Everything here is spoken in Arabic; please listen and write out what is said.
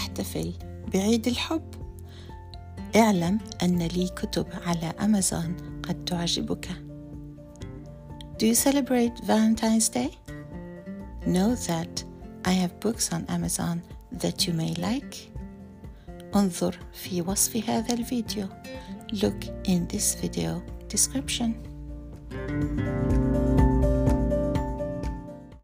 تحتفل بعيد الحب؟ اعلم أن لي كتب على أمازون قد تعجبك. Do you celebrate Valentine's Day? Know that I have books on Amazon that you may like. انظر في وصف هذا الفيديو. Look in this video description.